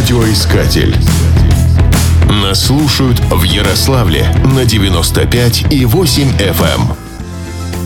Радиоискатель. Нас слушают в Ярославле на 95 и 8 FM.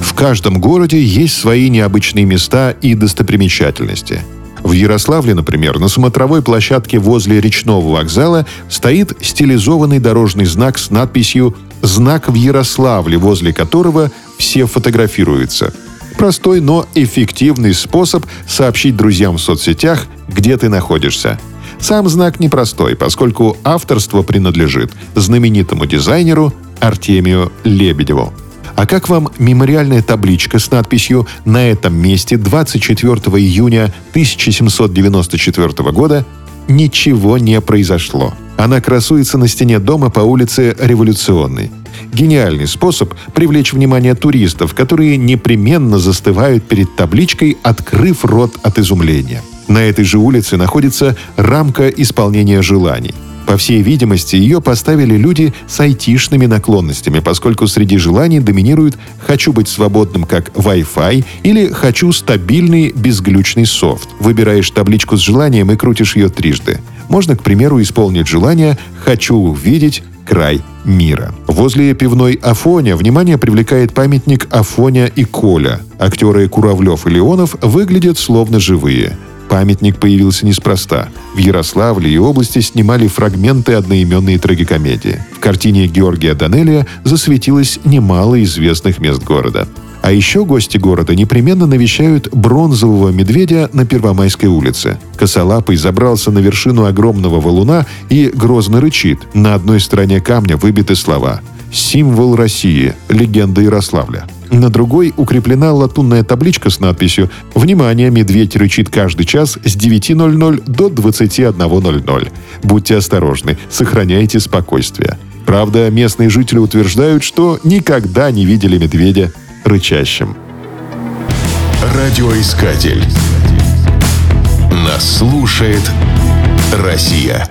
В каждом городе есть свои необычные места и достопримечательности. В Ярославле, например, на смотровой площадке возле речного вокзала стоит стилизованный дорожный знак с надписью «Знак в Ярославле», возле которого все фотографируются. Простой, но эффективный способ сообщить друзьям в соцсетях, где ты находишься. Сам знак непростой, поскольку авторство принадлежит знаменитому дизайнеру Артемию Лебедеву. А как вам мемориальная табличка с надписью «На этом месте 24 июня 1794 года ничего не произошло»? Она красуется на стене дома по улице Революционной. Гениальный способ привлечь внимание туристов, которые непременно застывают перед табличкой, открыв рот от изумления. На этой же улице находится рамка исполнения желаний. По всей видимости, ее поставили люди с айтишными наклонностями, поскольку среди желаний доминирует «хочу быть свободным как Wi-Fi» или «хочу стабильный безглючный софт». Выбираешь табличку с желанием и крутишь ее трижды. Можно, к примеру, исполнить желание «хочу увидеть край мира». Возле пивной Афоня внимание привлекает памятник Афоня и Коля. Актеры Куравлев и Леонов выглядят словно живые – Памятник появился неспроста. В Ярославле и области снимали фрагменты одноименной трагикомедии. В картине Георгия Данелия засветилось немало известных мест города. А еще гости города непременно навещают бронзового медведя на Первомайской улице. Косолапый забрался на вершину огромного валуна и грозно рычит. На одной стороне камня выбиты слова «Символ России. Легенда Ярославля». На другой укреплена латунная табличка с надписью «Внимание! Медведь рычит каждый час с 9.00 до 21.00. Будьте осторожны, сохраняйте спокойствие». Правда, местные жители утверждают, что никогда не видели медведя рычащим. Радиоискатель. Нас слушает Россия.